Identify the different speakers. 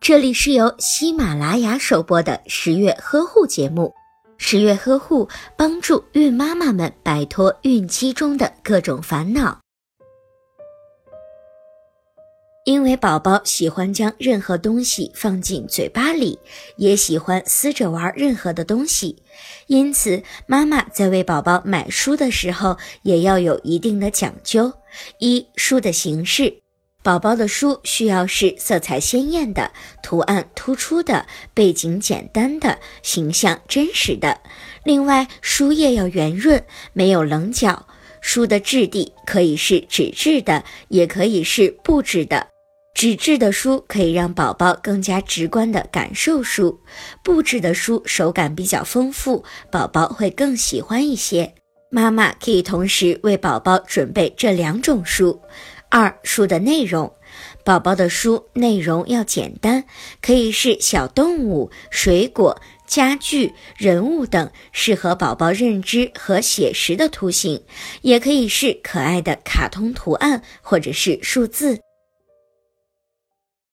Speaker 1: 这里是由喜马拉雅首播的十月呵护节目。十月呵护帮助孕妈妈们摆脱孕期中的各种烦恼。因为宝宝喜欢将任何东西放进嘴巴里，也喜欢撕着玩任何的东西，因此妈妈在为宝宝买书的时候也要有一定的讲究。一、书的形式。宝宝的书需要是色彩鲜艳的、图案突出的、背景简单的、形象真实的。另外，书页要圆润，没有棱角。书的质地可以是纸质的，也可以是布质的。纸质的书可以让宝宝更加直观地感受书，布质的书手感比较丰富，宝宝会更喜欢一些。妈妈可以同时为宝宝准备这两种书。二书的内容，宝宝的书内容要简单，可以是小动物、水果、家具、人物等适合宝宝认知和写实的图形，也可以是可爱的卡通图案或者是数字。